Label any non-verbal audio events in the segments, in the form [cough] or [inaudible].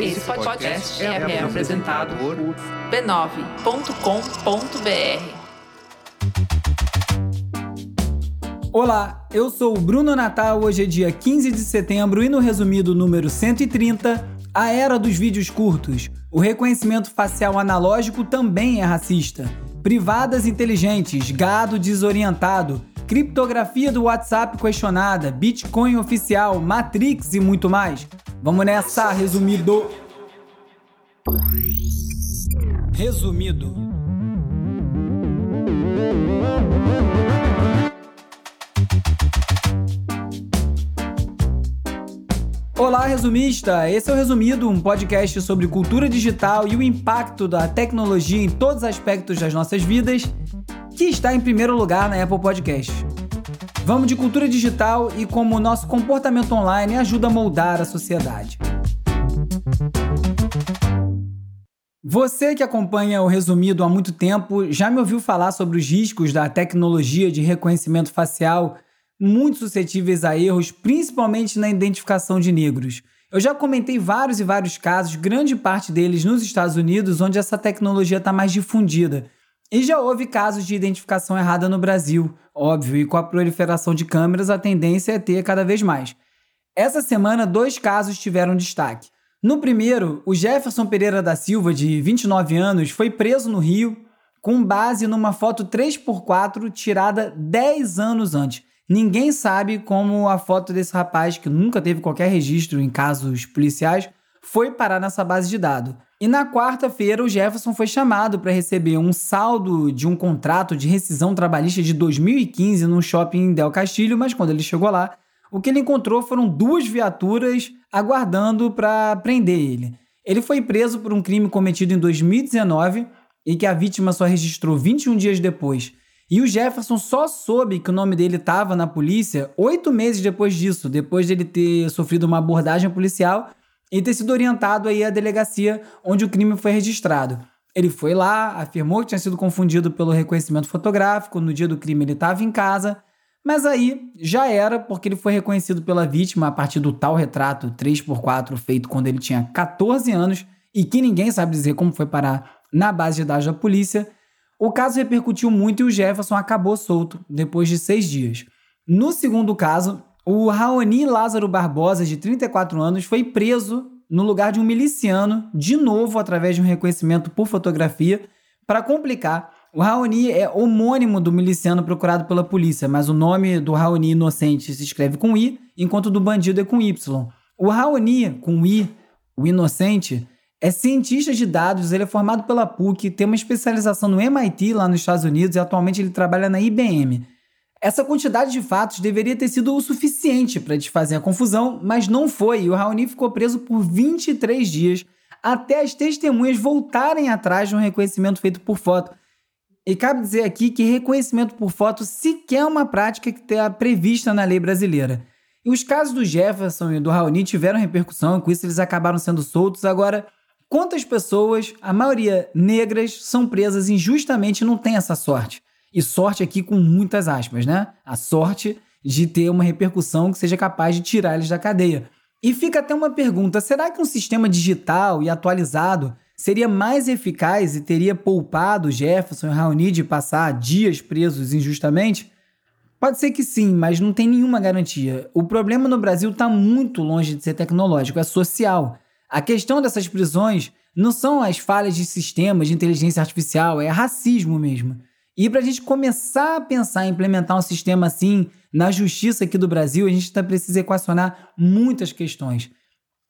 Esse podcast é, é apresentado por b9.com.br. Olá, eu sou o Bruno Natal. Hoje é dia 15 de setembro e no resumido número 130, a era dos vídeos curtos. O reconhecimento facial analógico também é racista. Privadas inteligentes, gado desorientado, criptografia do WhatsApp questionada, Bitcoin oficial, Matrix e muito mais. Vamos nessa, resumido. Resumido. Olá, resumista! Esse é o Resumido, um podcast sobre cultura digital e o impacto da tecnologia em todos os aspectos das nossas vidas, que está em primeiro lugar na Apple Podcast. Vamos de cultura digital e como o nosso comportamento online ajuda a moldar a sociedade. Você que acompanha o Resumido há muito tempo já me ouviu falar sobre os riscos da tecnologia de reconhecimento facial muito suscetíveis a erros, principalmente na identificação de negros. Eu já comentei vários e vários casos, grande parte deles nos Estados Unidos, onde essa tecnologia está mais difundida. E já houve casos de identificação errada no Brasil, óbvio, e com a proliferação de câmeras, a tendência é ter cada vez mais. Essa semana, dois casos tiveram destaque. No primeiro, o Jefferson Pereira da Silva, de 29 anos, foi preso no Rio com base numa foto 3x4 tirada 10 anos antes. Ninguém sabe como a foto desse rapaz, que nunca teve qualquer registro em casos policiais, foi parar nessa base de dados. E na quarta-feira, o Jefferson foi chamado para receber um saldo de um contrato de rescisão trabalhista de 2015 num shopping em Del Castilho, mas quando ele chegou lá, o que ele encontrou foram duas viaturas aguardando para prender ele. Ele foi preso por um crime cometido em 2019 e que a vítima só registrou 21 dias depois. E o Jefferson só soube que o nome dele estava na polícia oito meses depois disso, depois dele ter sofrido uma abordagem policial e ter sido orientado aí à delegacia onde o crime foi registrado. Ele foi lá, afirmou que tinha sido confundido pelo reconhecimento fotográfico, no dia do crime ele estava em casa, mas aí já era, porque ele foi reconhecido pela vítima a partir do tal retrato 3x4 feito quando ele tinha 14 anos e que ninguém sabe dizer como foi parar na base de dados da polícia. O caso repercutiu muito e o Jefferson acabou solto depois de seis dias. No segundo caso, o Raoni Lázaro Barbosa, de 34 anos, foi preso no lugar de um miliciano, de novo através de um reconhecimento por fotografia. Para complicar, o Raoni é homônimo do miliciano procurado pela polícia, mas o nome do Raoni inocente se escreve com I, enquanto do bandido é com Y. O Raoni, com I, o inocente, é cientista de dados, ele é formado pela PUC, tem uma especialização no MIT lá nos Estados Unidos e atualmente ele trabalha na IBM. Essa quantidade de fatos deveria ter sido o suficiente para desfazer a confusão, mas não foi, e o Raoni ficou preso por 23 dias até as testemunhas voltarem atrás de um reconhecimento feito por foto. E cabe dizer aqui que reconhecimento por foto sequer é uma prática que está prevista na lei brasileira. E os casos do Jefferson e do Raoni tiveram repercussão, com isso eles acabaram sendo soltos. Agora, Quantas pessoas, a maioria negras, são presas injustamente e não têm essa sorte? E sorte aqui com muitas aspas, né? A sorte de ter uma repercussão que seja capaz de tirar eles da cadeia. E fica até uma pergunta: será que um sistema digital e atualizado seria mais eficaz e teria poupado Jefferson e Raoni de passar dias presos injustamente? Pode ser que sim, mas não tem nenhuma garantia. O problema no Brasil está muito longe de ser tecnológico, é social. A questão dessas prisões não são as falhas de sistemas de inteligência artificial, é racismo mesmo. E para a gente começar a pensar em implementar um sistema assim na justiça aqui do Brasil, a gente tá, precisa equacionar muitas questões.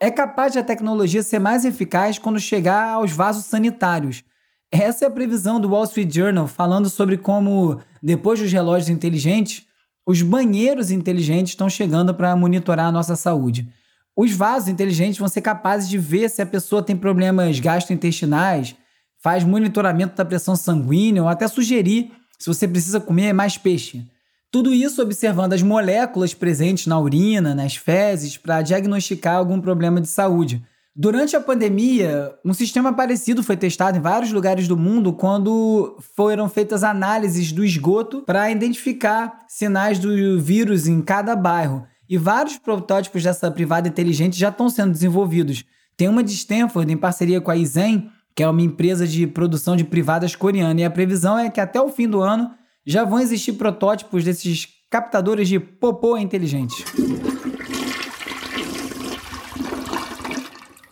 É capaz a tecnologia ser mais eficaz quando chegar aos vasos sanitários. Essa é a previsão do Wall Street Journal, falando sobre como, depois dos relógios inteligentes, os banheiros inteligentes estão chegando para monitorar a nossa saúde. Os vasos inteligentes vão ser capazes de ver se a pessoa tem problemas gastrointestinais, faz monitoramento da pressão sanguínea ou até sugerir se você precisa comer mais peixe. Tudo isso observando as moléculas presentes na urina, nas fezes, para diagnosticar algum problema de saúde. Durante a pandemia, um sistema parecido foi testado em vários lugares do mundo quando foram feitas análises do esgoto para identificar sinais do vírus em cada bairro. e vários protótipos dessa privada inteligente já estão sendo desenvolvidos. Tem uma de Stanford em parceria com a Izen, que é uma empresa de produção de privadas coreana, e a previsão é que até o fim do ano já vão existir protótipos desses captadores de popô inteligentes.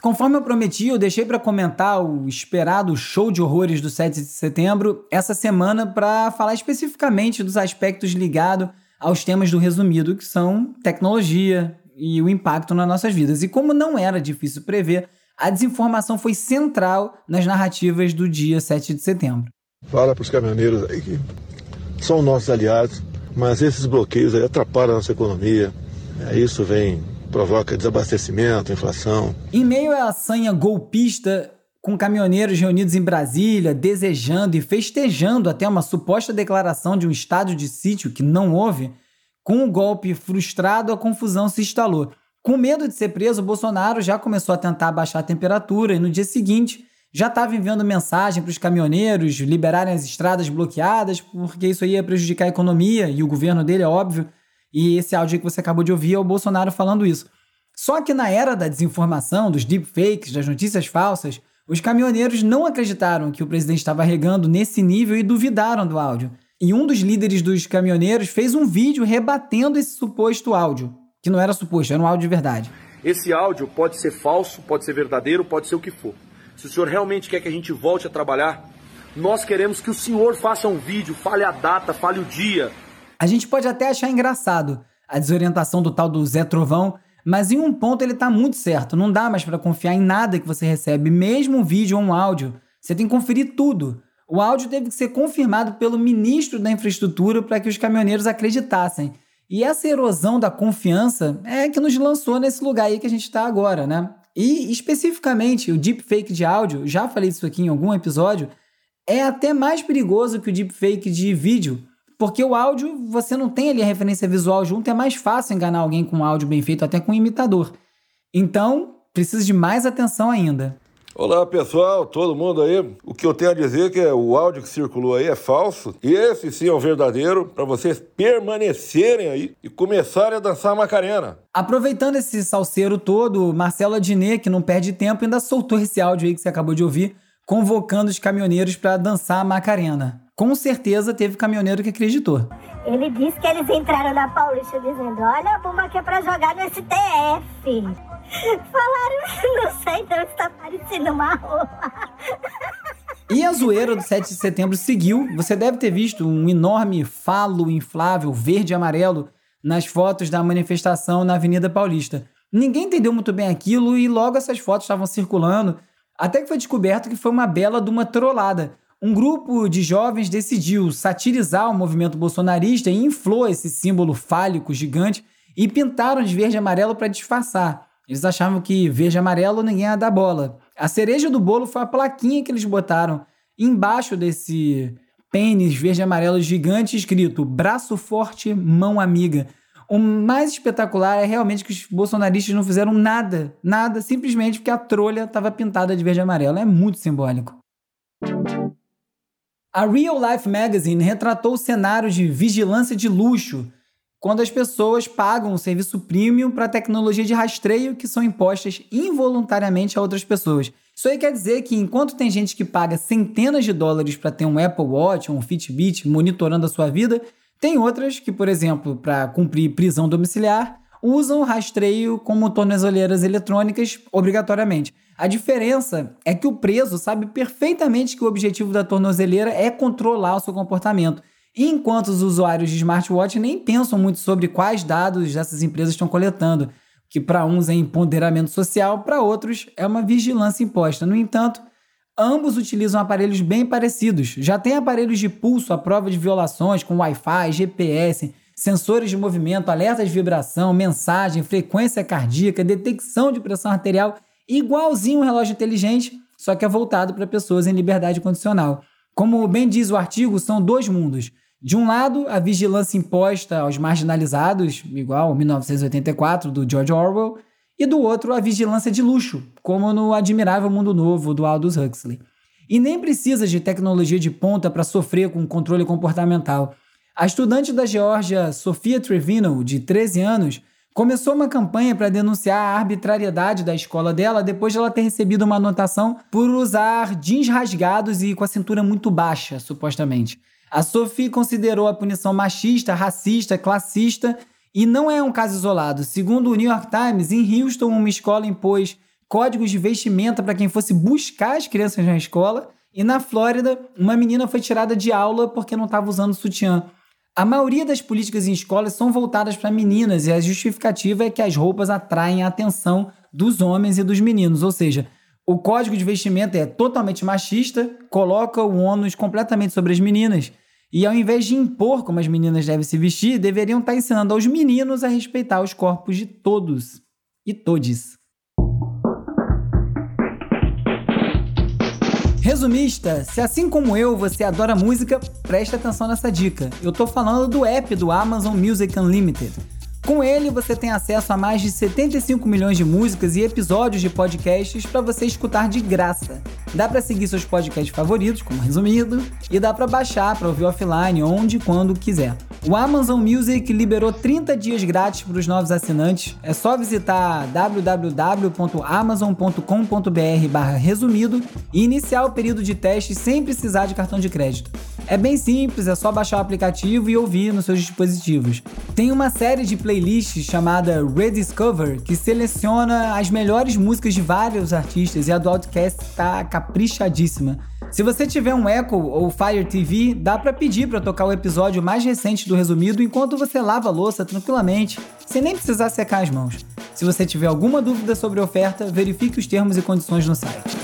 Conforme eu prometi, eu deixei para comentar o esperado show de horrores do 7 de setembro essa semana para falar especificamente dos aspectos ligados aos temas do resumido, que são tecnologia e o impacto nas nossas vidas. E como não era difícil prever, a desinformação foi central nas narrativas do dia 7 de setembro. Fala para os caminhoneiros aí que são nossos aliados, mas esses bloqueios aí atrapalham a nossa economia. É, isso vem provoca desabastecimento, inflação. Em meio à sanha golpista, com caminhoneiros reunidos em Brasília, desejando e festejando até uma suposta declaração de um estado de sítio que não houve, com o golpe frustrado, a confusão se instalou. Com medo de ser preso, Bolsonaro já começou a tentar baixar a temperatura e no dia seguinte já estava enviando mensagem para os caminhoneiros liberarem as estradas bloqueadas, porque isso ia prejudicar a economia e o governo dele, é óbvio. E esse áudio que você acabou de ouvir é o Bolsonaro falando isso. Só que na era da desinformação, dos deepfakes, das notícias falsas, os caminhoneiros não acreditaram que o presidente estava regando nesse nível e duvidaram do áudio. E um dos líderes dos caminhoneiros fez um vídeo rebatendo esse suposto áudio, que não era suposto, era um áudio de verdade. Esse áudio pode ser falso, pode ser verdadeiro, pode ser o que for. Se o senhor realmente quer que a gente volte a trabalhar, nós queremos que o senhor faça um vídeo, fale a data, fale o dia, a gente pode até achar engraçado a desorientação do tal do Zé Trovão, mas em um ponto ele tá muito certo. Não dá mais para confiar em nada que você recebe, mesmo um vídeo ou um áudio. Você tem que conferir tudo. O áudio teve que ser confirmado pelo ministro da Infraestrutura para que os caminhoneiros acreditassem. E essa erosão da confiança é que nos lançou nesse lugar aí que a gente está agora, né? E especificamente o deepfake de áudio, já falei isso aqui em algum episódio, é até mais perigoso que o deepfake de vídeo, porque o áudio, você não tem ali a referência visual junto, é mais fácil enganar alguém com um áudio bem feito, até com um imitador. Então, precisa de mais atenção ainda. Olá pessoal, todo mundo aí. O que eu tenho a dizer é que o áudio que circulou aí é falso. E esse sim é o verdadeiro, para vocês permanecerem aí e começarem a dançar a Macarena. Aproveitando esse salseiro todo, Marcelo Adnet, que não perde tempo, ainda soltou esse áudio aí que você acabou de ouvir, convocando os caminhoneiros para dançar a Macarena com certeza teve caminhoneiro que acreditou. Ele disse que eles entraram na Paulista dizendo: Olha a bomba aqui é pra jogar no STF. Falaram, não sei, não está parecendo uma rua. E a zoeira do 7 de setembro seguiu. Você deve ter visto um enorme falo inflável verde e amarelo nas fotos da manifestação na Avenida Paulista. Ninguém entendeu muito bem aquilo e logo essas fotos estavam circulando, até que foi descoberto que foi uma bela de uma trollada um grupo de jovens decidiu satirizar o movimento bolsonarista e inflou esse símbolo fálico gigante e pintaram de verde e amarelo para disfarçar. Eles achavam que verde e amarelo ninguém ia dar bola. A cereja do bolo foi a plaquinha que eles botaram embaixo desse pênis verde e amarelo gigante escrito braço forte, mão amiga. O mais espetacular é realmente que os bolsonaristas não fizeram nada, nada, simplesmente porque a trolha estava pintada de verde e amarelo. É muito simbólico. A Real Life Magazine retratou o cenário de vigilância de luxo, quando as pessoas pagam o serviço premium para tecnologia de rastreio que são impostas involuntariamente a outras pessoas. Isso aí quer dizer que enquanto tem gente que paga centenas de dólares para ter um Apple Watch ou um Fitbit monitorando a sua vida, tem outras que, por exemplo, para cumprir prisão domiciliar, usam rastreio como tornozeleiras eletrônicas obrigatoriamente. A diferença é que o preso sabe perfeitamente que o objetivo da tornozeleira é controlar o seu comportamento, enquanto os usuários de smartwatch nem pensam muito sobre quais dados essas empresas estão coletando, que para uns é empoderamento social, para outros é uma vigilância imposta. No entanto, ambos utilizam aparelhos bem parecidos. Já tem aparelhos de pulso à prova de violações com Wi-Fi, GPS, sensores de movimento, alerta de vibração, mensagem, frequência cardíaca, detecção de pressão arterial igualzinho um relógio inteligente, só que é voltado para pessoas em liberdade condicional. Como bem diz o artigo, são dois mundos. De um lado, a vigilância imposta aos marginalizados, igual 1984 do George Orwell, e do outro, a vigilância de luxo, como no Admirável Mundo Novo do Aldous Huxley. E nem precisa de tecnologia de ponta para sofrer com controle comportamental. A estudante da Geórgia, Sofia Trevino, de 13 anos, começou uma campanha para denunciar a arbitrariedade da escola dela depois de ela ter recebido uma anotação por usar jeans rasgados e com a cintura muito baixa, supostamente. A Sophie considerou a punição machista, racista, classista e não é um caso isolado. Segundo o New York Times, em Houston, uma escola impôs códigos de vestimenta para quem fosse buscar as crianças na escola. E na Flórida, uma menina foi tirada de aula porque não estava usando sutiã. A maioria das políticas em escolas são voltadas para meninas e a justificativa é que as roupas atraem a atenção dos homens e dos meninos, ou seja, o código de vestimenta é totalmente machista, coloca o ônus completamente sobre as meninas. E ao invés de impor como as meninas devem se vestir, deveriam estar ensinando aos meninos a respeitar os corpos de todos e todes. Resumista, se assim como eu você adora música, preste atenção nessa dica. Eu tô falando do app do Amazon Music Unlimited. Com ele, você tem acesso a mais de 75 milhões de músicas e episódios de podcasts para você escutar de graça. Dá para seguir seus podcasts favoritos, como resumido, e dá para baixar para ouvir offline onde e quando quiser. O Amazon Music liberou 30 dias grátis para os novos assinantes. É só visitar www.amazon.com.br/resumido e iniciar o período de teste sem precisar de cartão de crédito. É bem simples, é só baixar o aplicativo e ouvir nos seus dispositivos. Tem uma série de chamada Rediscover que seleciona as melhores músicas de vários artistas e a do Outcast tá caprichadíssima. Se você tiver um Echo ou Fire TV, dá para pedir para tocar o episódio mais recente do resumido enquanto você lava a louça tranquilamente, sem nem precisar secar as mãos. Se você tiver alguma dúvida sobre a oferta, verifique os termos e condições no site.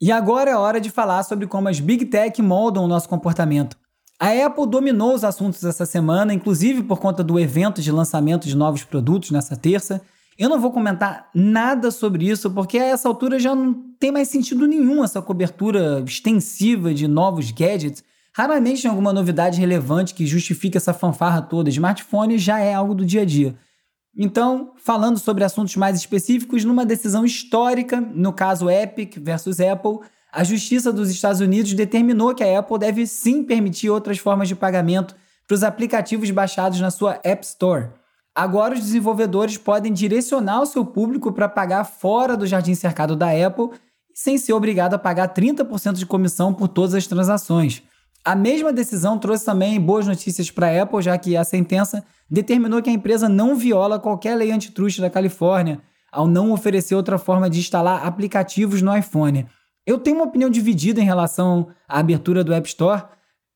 E agora é hora de falar sobre como as Big Tech moldam o nosso comportamento. A Apple dominou os assuntos essa semana, inclusive por conta do evento de lançamento de novos produtos nessa terça. Eu não vou comentar nada sobre isso, porque a essa altura já não tem mais sentido nenhum essa cobertura extensiva de novos gadgets. Raramente tem alguma novidade relevante que justifique essa fanfarra toda. Smartphone já é algo do dia a dia. Então, falando sobre assuntos mais específicos, numa decisão histórica, no caso Epic versus Apple, a Justiça dos Estados Unidos determinou que a Apple deve sim permitir outras formas de pagamento para os aplicativos baixados na sua App Store. Agora, os desenvolvedores podem direcionar o seu público para pagar fora do jardim cercado da Apple, sem ser obrigado a pagar 30% de comissão por todas as transações. A mesma decisão trouxe também boas notícias para a Apple, já que a sentença determinou que a empresa não viola qualquer lei antitruste da Califórnia ao não oferecer outra forma de instalar aplicativos no iPhone. Eu tenho uma opinião dividida em relação à abertura do App Store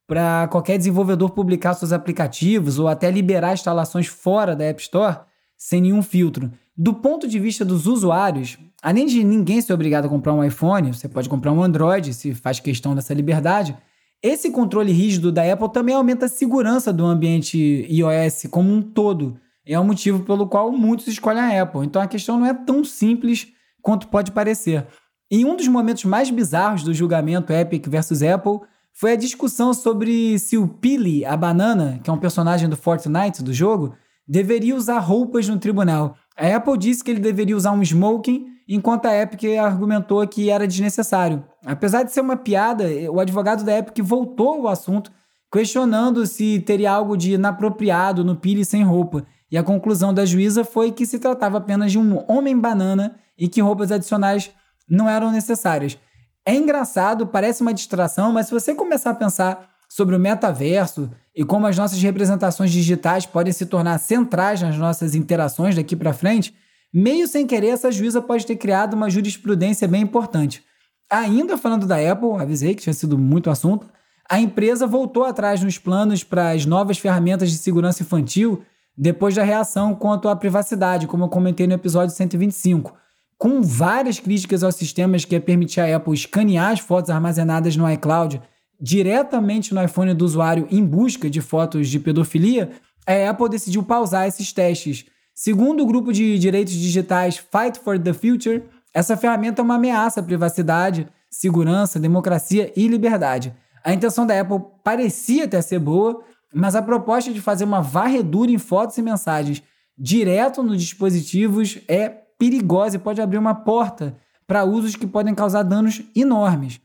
para qualquer desenvolvedor publicar seus aplicativos ou até liberar instalações fora da App Store sem nenhum filtro. Do ponto de vista dos usuários, além de ninguém ser obrigado a comprar um iPhone, você pode comprar um Android se faz questão dessa liberdade. Esse controle rígido da Apple também aumenta a segurança do ambiente iOS como um todo. É o um motivo pelo qual muitos escolhem a Apple. Então a questão não é tão simples quanto pode parecer. Em um dos momentos mais bizarros do julgamento Epic versus Apple foi a discussão sobre se o Pili, a banana, que é um personagem do Fortnite do jogo, deveria usar roupas no tribunal. A Apple disse que ele deveria usar um smoking enquanto a Epic argumentou que era desnecessário. Apesar de ser uma piada, o advogado da Epic voltou ao assunto, questionando se teria algo de inapropriado no Pili sem roupa. E a conclusão da juíza foi que se tratava apenas de um homem banana e que roupas adicionais não eram necessárias. É engraçado, parece uma distração, mas se você começar a pensar sobre o metaverso e como as nossas representações digitais podem se tornar centrais nas nossas interações daqui para frente, Meio sem querer, essa juíza pode ter criado uma jurisprudência bem importante. Ainda falando da Apple, avisei que tinha sido muito assunto, a empresa voltou atrás nos planos para as novas ferramentas de segurança infantil depois da reação quanto à privacidade, como eu comentei no episódio 125, com várias críticas aos sistemas que ia permitir a Apple escanear as fotos armazenadas no iCloud diretamente no iPhone do usuário em busca de fotos de pedofilia, a Apple decidiu pausar esses testes Segundo o grupo de direitos digitais Fight for the Future, essa ferramenta é uma ameaça à privacidade, segurança, democracia e liberdade. A intenção da Apple parecia até ser boa, mas a proposta de fazer uma varredura em fotos e mensagens direto nos dispositivos é perigosa e pode abrir uma porta para usos que podem causar danos enormes.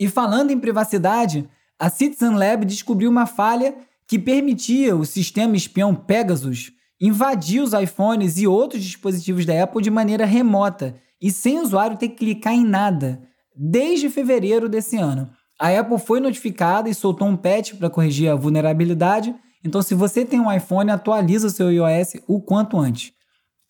E falando em privacidade, a Citizen Lab descobriu uma falha que permitia o sistema espião Pegasus invadir os iPhones e outros dispositivos da Apple de maneira remota e sem o usuário ter que clicar em nada, desde fevereiro desse ano. A Apple foi notificada e soltou um patch para corrigir a vulnerabilidade, então se você tem um iPhone, atualiza o seu iOS o quanto antes.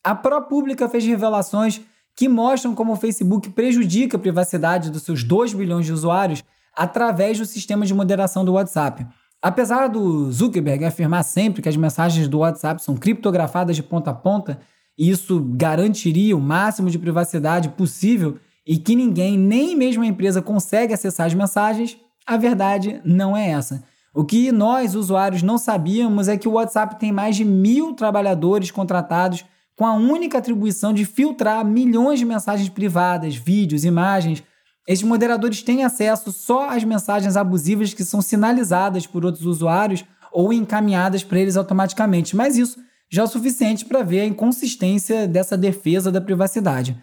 A ProPublica fez revelações que mostram como o Facebook prejudica a privacidade dos seus 2 bilhões de usuários através do sistema de moderação do WhatsApp. Apesar do Zuckerberg afirmar sempre que as mensagens do WhatsApp são criptografadas de ponta a ponta, e isso garantiria o máximo de privacidade possível e que ninguém, nem mesmo a empresa, consegue acessar as mensagens, a verdade não é essa. O que nós, usuários, não sabíamos é que o WhatsApp tem mais de mil trabalhadores contratados com a única atribuição de filtrar milhões de mensagens privadas, vídeos, imagens estes moderadores têm acesso só às mensagens abusivas que são sinalizadas por outros usuários ou encaminhadas para eles automaticamente, mas isso já é o suficiente para ver a inconsistência dessa defesa da privacidade.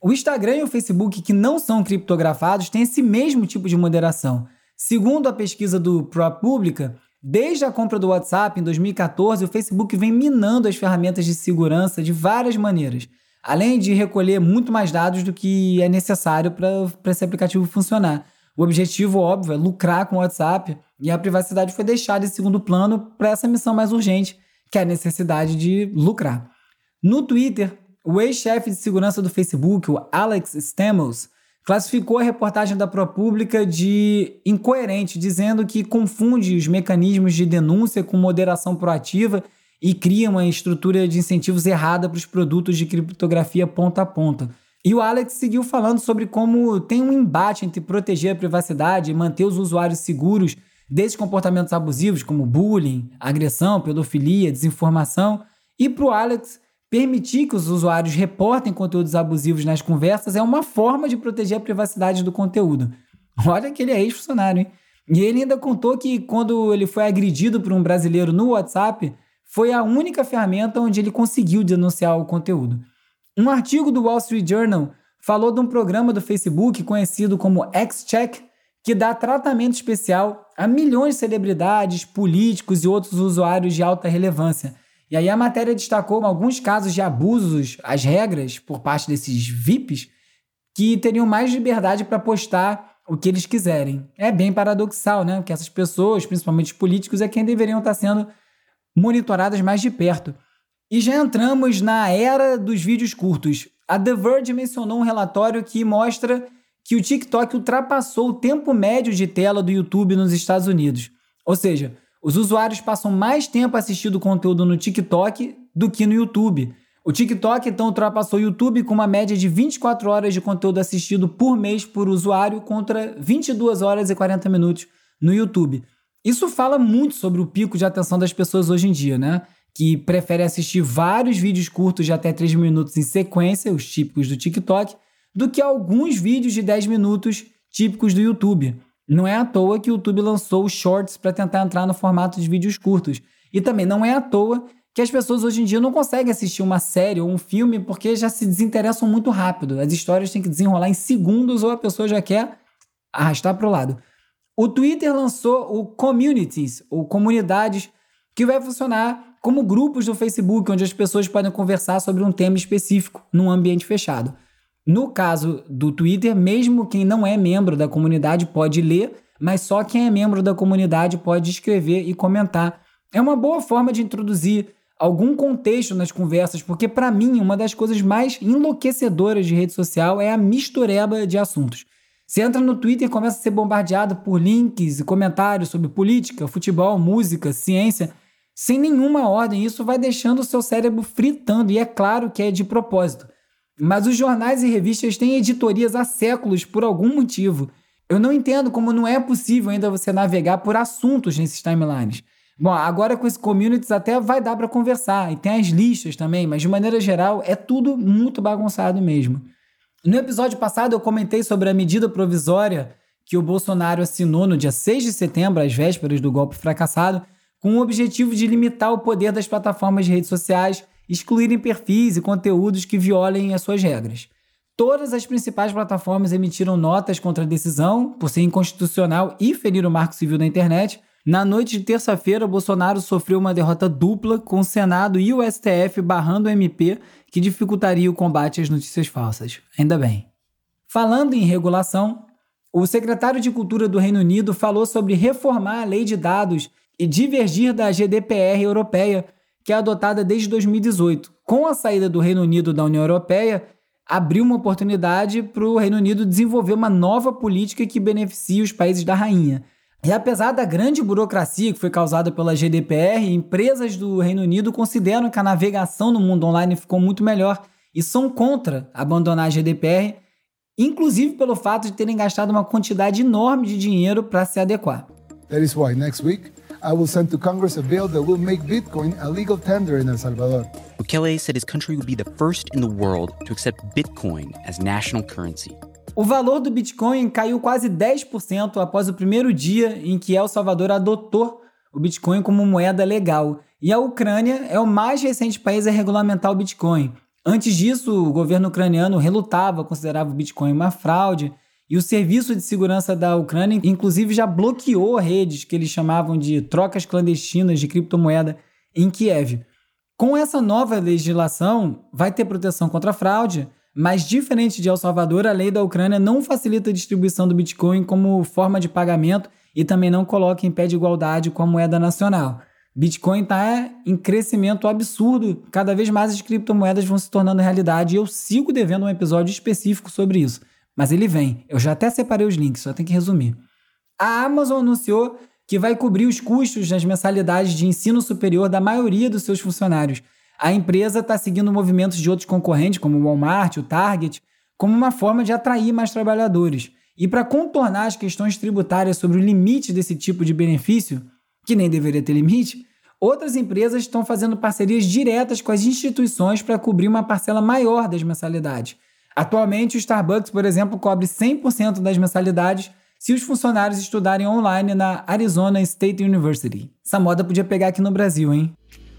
O Instagram e o Facebook, que não são criptografados, têm esse mesmo tipo de moderação. Segundo a pesquisa do ProPublica, desde a compra do WhatsApp em 2014, o Facebook vem minando as ferramentas de segurança de várias maneiras além de recolher muito mais dados do que é necessário para esse aplicativo funcionar. O objetivo, óbvio, é lucrar com o WhatsApp e a privacidade foi deixada em segundo plano para essa missão mais urgente, que é a necessidade de lucrar. No Twitter, o ex-chefe de segurança do Facebook, o Alex Stamos, classificou a reportagem da ProPublica de incoerente, dizendo que confunde os mecanismos de denúncia com moderação proativa e cria uma estrutura de incentivos errada para os produtos de criptografia ponta a ponta. E o Alex seguiu falando sobre como tem um embate entre proteger a privacidade e manter os usuários seguros desses comportamentos abusivos, como bullying, agressão, pedofilia, desinformação, e para o Alex permitir que os usuários reportem conteúdos abusivos nas conversas é uma forma de proteger a privacidade do conteúdo. [laughs] Olha que ele é ex-funcionário, hein? E ele ainda contou que quando ele foi agredido por um brasileiro no WhatsApp, foi a única ferramenta onde ele conseguiu denunciar o conteúdo. Um artigo do Wall Street Journal falou de um programa do Facebook conhecido como X-Check, que dá tratamento especial a milhões de celebridades, políticos e outros usuários de alta relevância. E aí a matéria destacou alguns casos de abusos às regras por parte desses VIPs que teriam mais liberdade para postar o que eles quiserem. É bem paradoxal, né? Que essas pessoas, principalmente os políticos, é quem deveriam estar sendo monitoradas mais de perto. E já entramos na era dos vídeos curtos. A The Verge mencionou um relatório que mostra que o TikTok ultrapassou o tempo médio de tela do YouTube nos Estados Unidos. Ou seja, os usuários passam mais tempo assistindo conteúdo no TikTok do que no YouTube. O TikTok então ultrapassou o YouTube com uma média de 24 horas de conteúdo assistido por mês por usuário contra 22 horas e 40 minutos no YouTube. Isso fala muito sobre o pico de atenção das pessoas hoje em dia, né? Que preferem assistir vários vídeos curtos de até 3 minutos em sequência, os típicos do TikTok, do que alguns vídeos de 10 minutos típicos do YouTube. Não é à toa que o YouTube lançou os Shorts para tentar entrar no formato de vídeos curtos. E também não é à toa que as pessoas hoje em dia não conseguem assistir uma série ou um filme porque já se desinteressam muito rápido. As histórias têm que desenrolar em segundos ou a pessoa já quer arrastar para o lado. O Twitter lançou o Communities, ou comunidades, que vai funcionar como grupos do Facebook, onde as pessoas podem conversar sobre um tema específico num ambiente fechado. No caso do Twitter, mesmo quem não é membro da comunidade pode ler, mas só quem é membro da comunidade pode escrever e comentar. É uma boa forma de introduzir algum contexto nas conversas, porque para mim uma das coisas mais enlouquecedoras de rede social é a mistureba de assuntos. Você entra no Twitter e começa a ser bombardeado por links e comentários sobre política, futebol, música, ciência, sem nenhuma ordem. Isso vai deixando o seu cérebro fritando, e é claro que é de propósito. Mas os jornais e revistas têm editorias há séculos por algum motivo. Eu não entendo como não é possível ainda você navegar por assuntos nesses timelines. Bom, agora com esse communities até vai dar para conversar, e tem as listas também, mas de maneira geral é tudo muito bagunçado mesmo. No episódio passado, eu comentei sobre a medida provisória que o Bolsonaro assinou no dia 6 de setembro, às vésperas do golpe fracassado, com o objetivo de limitar o poder das plataformas de redes sociais, excluírem perfis e conteúdos que violem as suas regras. Todas as principais plataformas emitiram notas contra a decisão, por ser inconstitucional e ferir o marco civil da internet, Na noite de terça-feira, Bolsonaro sofreu uma derrota dupla, com o Senado e o STF barrando o MP, que dificultaria o combate às notícias falsas. Ainda bem. Falando em regulação, o secretário de Cultura do Reino Unido falou sobre reformar a lei de dados e divergir da GDPR europeia, que é adotada desde 2018. Com a saída do Reino Unido da União Europeia, abriu uma oportunidade para o Reino Unido desenvolver uma nova política que beneficie os países da rainha. E apesar da grande burocracia que foi causada pela GDPR, empresas do Reino Unido consideram que a navegação no mundo online ficou muito melhor e são contra abandonar a GDPR, inclusive pelo fato de terem gastado uma quantidade enorme de dinheiro para se adequar. That is why next week I will send to Congress a bill that will make Bitcoin a legal tender in El Salvador. Bukele said his country would be the first in the world to accept Bitcoin as national currency. O valor do Bitcoin caiu quase 10% após o primeiro dia em que El Salvador adotou o Bitcoin como moeda legal. E a Ucrânia é o mais recente país a regulamentar o Bitcoin. Antes disso, o governo ucraniano relutava, considerava o Bitcoin uma fraude e o Serviço de Segurança da Ucrânia, inclusive, já bloqueou redes que eles chamavam de trocas clandestinas de criptomoeda em Kiev. Com essa nova legislação, vai ter proteção contra a fraude, mas diferente de El Salvador, a lei da Ucrânia não facilita a distribuição do Bitcoin como forma de pagamento e também não coloca em pé de igualdade com a moeda nacional. Bitcoin está em crescimento absurdo, cada vez mais as criptomoedas vão se tornando realidade e eu sigo devendo um episódio específico sobre isso. Mas ele vem. Eu já até separei os links, só tem que resumir. A Amazon anunciou que vai cobrir os custos das mensalidades de ensino superior da maioria dos seus funcionários. A empresa está seguindo movimentos de outros concorrentes, como o Walmart, o Target, como uma forma de atrair mais trabalhadores. E para contornar as questões tributárias sobre o limite desse tipo de benefício, que nem deveria ter limite, outras empresas estão fazendo parcerias diretas com as instituições para cobrir uma parcela maior das mensalidades. Atualmente, o Starbucks, por exemplo, cobre 100% das mensalidades se os funcionários estudarem online na Arizona State University. Essa moda podia pegar aqui no Brasil, hein?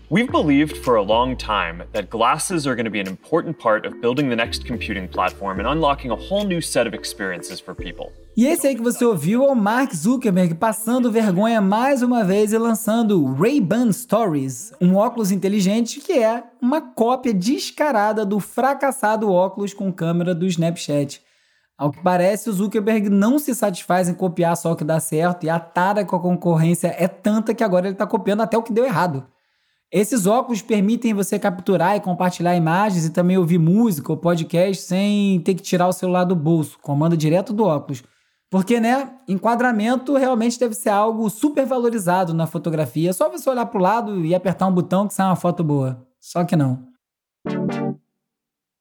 We've believed for a long time that glasses are going to be an important part of building the next computing platform and unlocking a whole new set of experiences for people. E esse aí que você ouviu é o Mark Zuckerberg passando vergonha mais uma vez e lançando Ray-Ban Stories, um óculos inteligente que é uma cópia descarada do fracassado óculos com câmera do Snapchat. Ao que parece, o Zuckerberg não se satisfaz em copiar só o que dá certo e a tara com a concorrência é tanta que agora ele está copiando até o que deu errado. Esses óculos permitem você capturar e compartilhar imagens e também ouvir música ou podcast sem ter que tirar o celular do bolso, comanda direto do óculos. Porque, né, enquadramento realmente deve ser algo super valorizado na fotografia. É só você olhar para o lado e apertar um botão que sai uma foto boa. Só que não.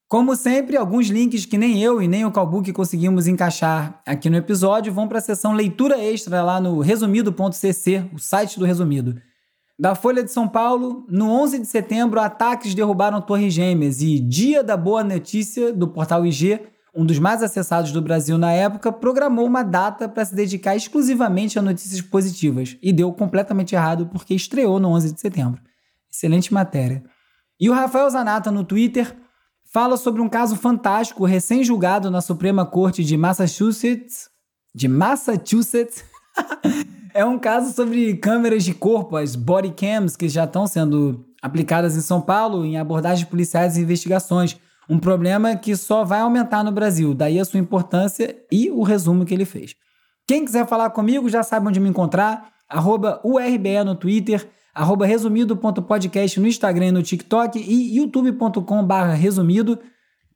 Como sempre, alguns links que nem eu e nem o Calbook conseguimos encaixar aqui no episódio vão para a seção leitura extra lá no resumido.cc, o site do Resumido. Da Folha de São Paulo, no 11 de setembro, ataques derrubaram Torres Gêmeas e Dia da Boa Notícia, do portal IG, um dos mais acessados do Brasil na época, programou uma data para se dedicar exclusivamente a notícias positivas e deu completamente errado porque estreou no 11 de setembro. Excelente matéria. E o Rafael Zanata no Twitter fala sobre um caso fantástico recém-julgado na Suprema Corte de Massachusetts. De Massachusetts. [laughs] É um caso sobre câmeras de corpo, as body cams, que já estão sendo aplicadas em São Paulo em abordagens policiais e investigações. Um problema que só vai aumentar no Brasil, daí a sua importância e o resumo que ele fez. Quem quiser falar comigo já sabe onde me encontrar, arroba URBE no Twitter, arroba resumido.podcast no Instagram e no TikTok e youtube.com resumido.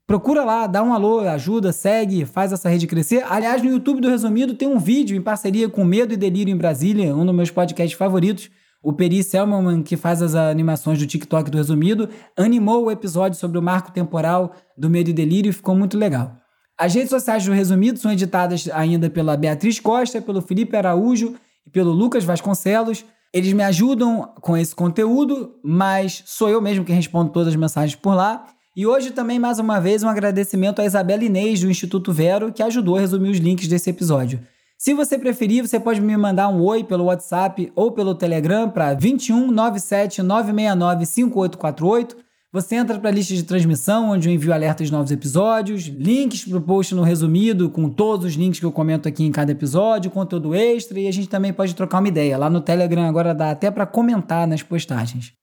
Procura lá, dá um alô, ajuda, segue, faz essa rede crescer. Aliás, no YouTube do Resumido tem um vídeo em parceria com Medo e Delírio em Brasília, um dos meus podcasts favoritos. O Peri Selman, que faz as animações do TikTok do Resumido, animou o episódio sobre o marco temporal do Medo e Delírio e ficou muito legal. As redes sociais do Resumido são editadas ainda pela Beatriz Costa, pelo Felipe Araújo e pelo Lucas Vasconcelos. Eles me ajudam com esse conteúdo, mas sou eu mesmo que respondo todas as mensagens por lá. E hoje também, mais uma vez, um agradecimento a Isabela Inês, do Instituto Vero, que ajudou a resumir os links desse episódio. Se você preferir, você pode me mandar um oi pelo WhatsApp ou pelo Telegram para 21 97 969 5848. Você entra para a lista de transmissão, onde eu envio alertas de novos episódios, links para o post no resumido, com todos os links que eu comento aqui em cada episódio, conteúdo extra, e a gente também pode trocar uma ideia. Lá no Telegram agora dá até para comentar nas postagens.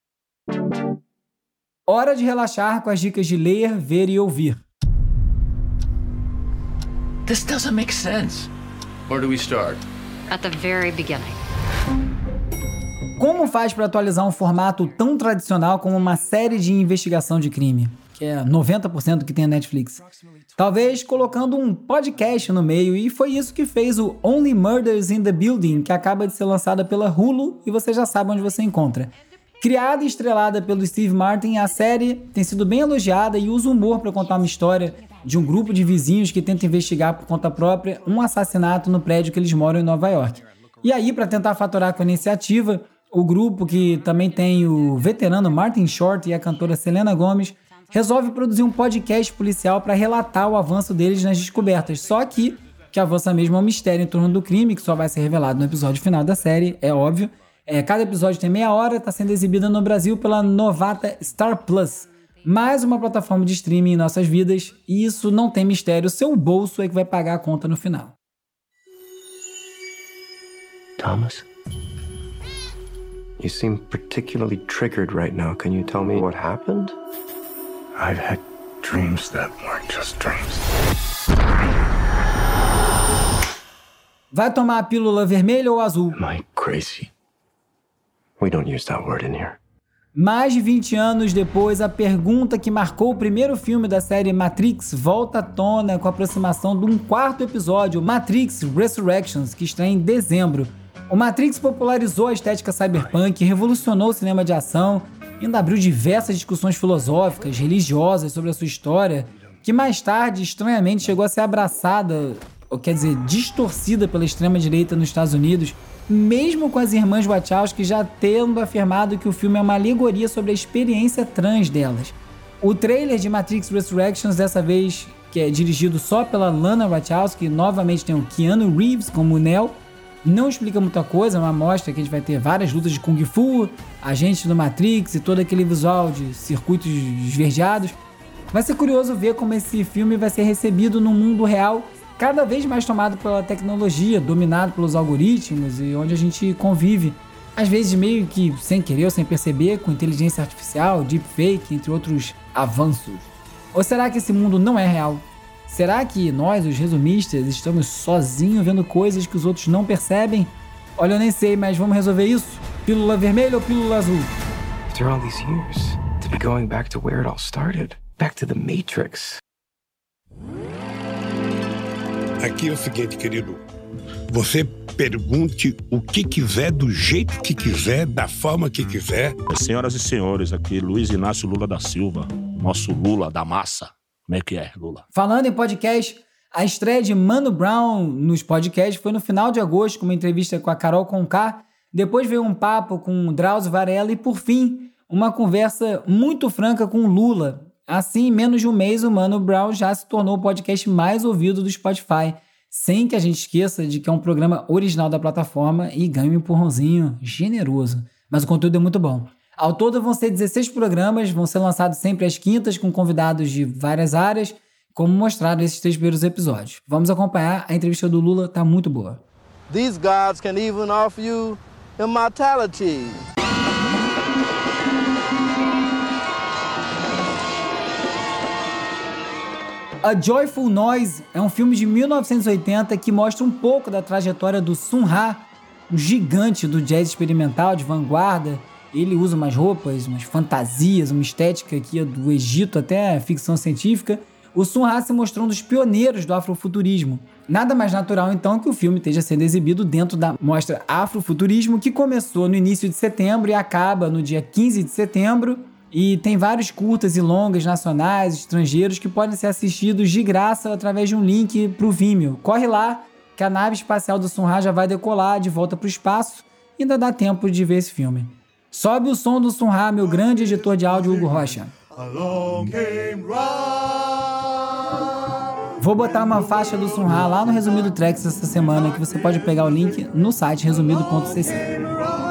Hora de relaxar com as dicas de ler, ver e ouvir. This doesn't make sense. Where do we start? At the very beginning. Como faz para atualizar um formato tão tradicional como uma série de investigação de crime, que é 90% do que tem a Netflix? Talvez colocando um podcast no meio, e foi isso que fez o Only Murders in the Building, que acaba de ser lançada pela Hulu e você já sabe onde você encontra. Criada e estrelada pelo Steve Martin, a série tem sido bem elogiada e usa humor para contar uma história de um grupo de vizinhos que tenta investigar por conta própria um assassinato no prédio que eles moram em Nova York. E aí, para tentar faturar com a iniciativa, o grupo, que também tem o veterano Martin Short e a cantora Selena Gomez, resolve produzir um podcast policial para relatar o avanço deles nas descobertas. Só que que avança mesmo é um mistério em torno do crime, que só vai ser revelado no episódio final da série, é óbvio. É, cada episódio tem meia hora, está sendo exibida no Brasil pela novata Star Plus. Mais uma plataforma de streaming em nossas vidas, e isso não tem mistério, seu bolso é que vai pagar a conta no final. Thomas? You seem particularly triggered right now. Can you tell me what happened? I've had dreams that weren't just dreams. Vai tomar a pílula vermelha ou azul? Am I crazy? We don't use that word in here. Mais de 20 anos depois, a pergunta que marcou o primeiro filme da série Matrix volta à tona com a aproximação de um quarto episódio, Matrix Resurrections, que estreia em dezembro. O Matrix popularizou a estética cyberpunk, revolucionou o cinema de ação, ainda abriu diversas discussões filosóficas, religiosas sobre a sua história, que mais tarde, estranhamente, chegou a ser abraçada, ou quer dizer, distorcida pela extrema-direita nos Estados Unidos, mesmo com as irmãs Wachowski já tendo afirmado que o filme é uma alegoria sobre a experiência trans delas. O trailer de Matrix Resurrections, dessa vez, que é dirigido só pela Lana Wachowski, novamente tem o Keanu Reeves como Neo, não explica muita coisa, é uma amostra que a gente vai ter várias lutas de Kung Fu, agentes do Matrix e todo aquele visual de circuitos esverdeados. Vai ser curioso ver como esse filme vai ser recebido no mundo real, cada vez mais tomado pela tecnologia, dominado pelos algoritmos e onde a gente convive, às vezes meio que sem querer ou sem perceber, com inteligência artificial, deepfake, entre outros avanços. Ou será que esse mundo não é real? Será que nós, os resumistas, estamos sozinhos vendo coisas que os outros não percebem? Olha, eu nem sei, mas vamos resolver isso? Pílula vermelha ou pílula azul? After all these years, to be going back to where it all started, back to the Matrix. Aqui é o seguinte, querido. Você pergunte o que quiser, do jeito que quiser, da forma que quiser. Senhoras e senhores, aqui Luiz Inácio Lula da Silva, nosso Lula da massa. Como é que é, Lula? Falando em podcast, a estreia de Mano Brown nos podcasts foi no final de agosto, com uma entrevista com a Carol Conká. Depois veio um papo com o Drauzio Varela e, por fim, uma conversa muito franca com o Lula. Assim, em menos de um mês, o Mano Brown já se tornou o podcast mais ouvido do Spotify, sem que a gente esqueça de que é um programa original da plataforma e ganha um empurrãozinho generoso. Mas o conteúdo é muito bom. Ao todo vão ser 16 programas, vão ser lançados sempre às quintas com convidados de várias áreas, como mostrado nesses três primeiros episódios. Vamos acompanhar, a entrevista do Lula tá muito boa. These gods can even offer you immortality. A Joyful Noise é um filme de 1980 que mostra um pouco da trajetória do Sun Ra, um gigante do jazz experimental de vanguarda. Ele usa umas roupas, umas fantasias, uma estética aqui do Egito até ficção científica. O Sun Ra se mostrou um dos pioneiros do afrofuturismo. Nada mais natural então que o filme esteja sendo exibido dentro da mostra Afrofuturismo, que começou no início de setembro e acaba no dia 15 de setembro e tem vários curtas e longas nacionais, estrangeiros, que podem ser assistidos de graça através de um link para o Vimeo. Corre lá, que a nave espacial do Sunra já vai decolar de volta para o espaço e ainda dá tempo de ver esse filme. Sobe o som do Sunra, meu grande editor de áudio, Hugo Rocha. Vou botar uma faixa do Sunra lá no Resumido Tracks essa semana, que você pode pegar o link no site resumido.cc.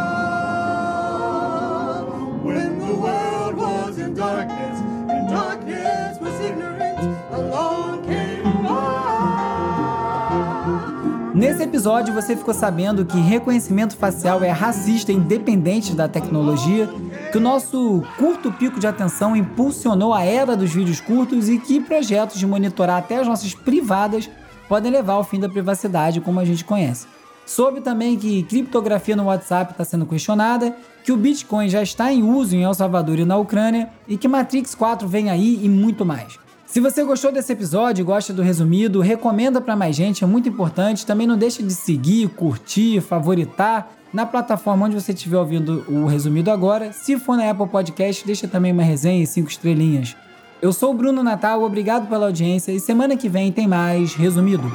episódio você ficou sabendo que reconhecimento facial é racista independente da tecnologia, que o nosso curto pico de atenção impulsionou a era dos vídeos curtos e que projetos de monitorar até as nossas privadas podem levar ao fim da privacidade como a gente conhece. Soube também que criptografia no WhatsApp está sendo questionada, que o Bitcoin já está em uso em El Salvador e na Ucrânia e que Matrix 4 vem aí e muito mais. Se você gostou desse episódio gosta do resumido, recomenda para mais gente, é muito importante. Também não deixe de seguir, curtir, favoritar na plataforma onde você estiver ouvindo o resumido agora. Se for na Apple Podcast, deixa também uma resenha e cinco estrelinhas. Eu sou o Bruno Natal, obrigado pela audiência e semana que vem tem mais resumido.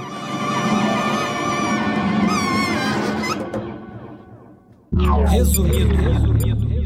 Resumido, resumido.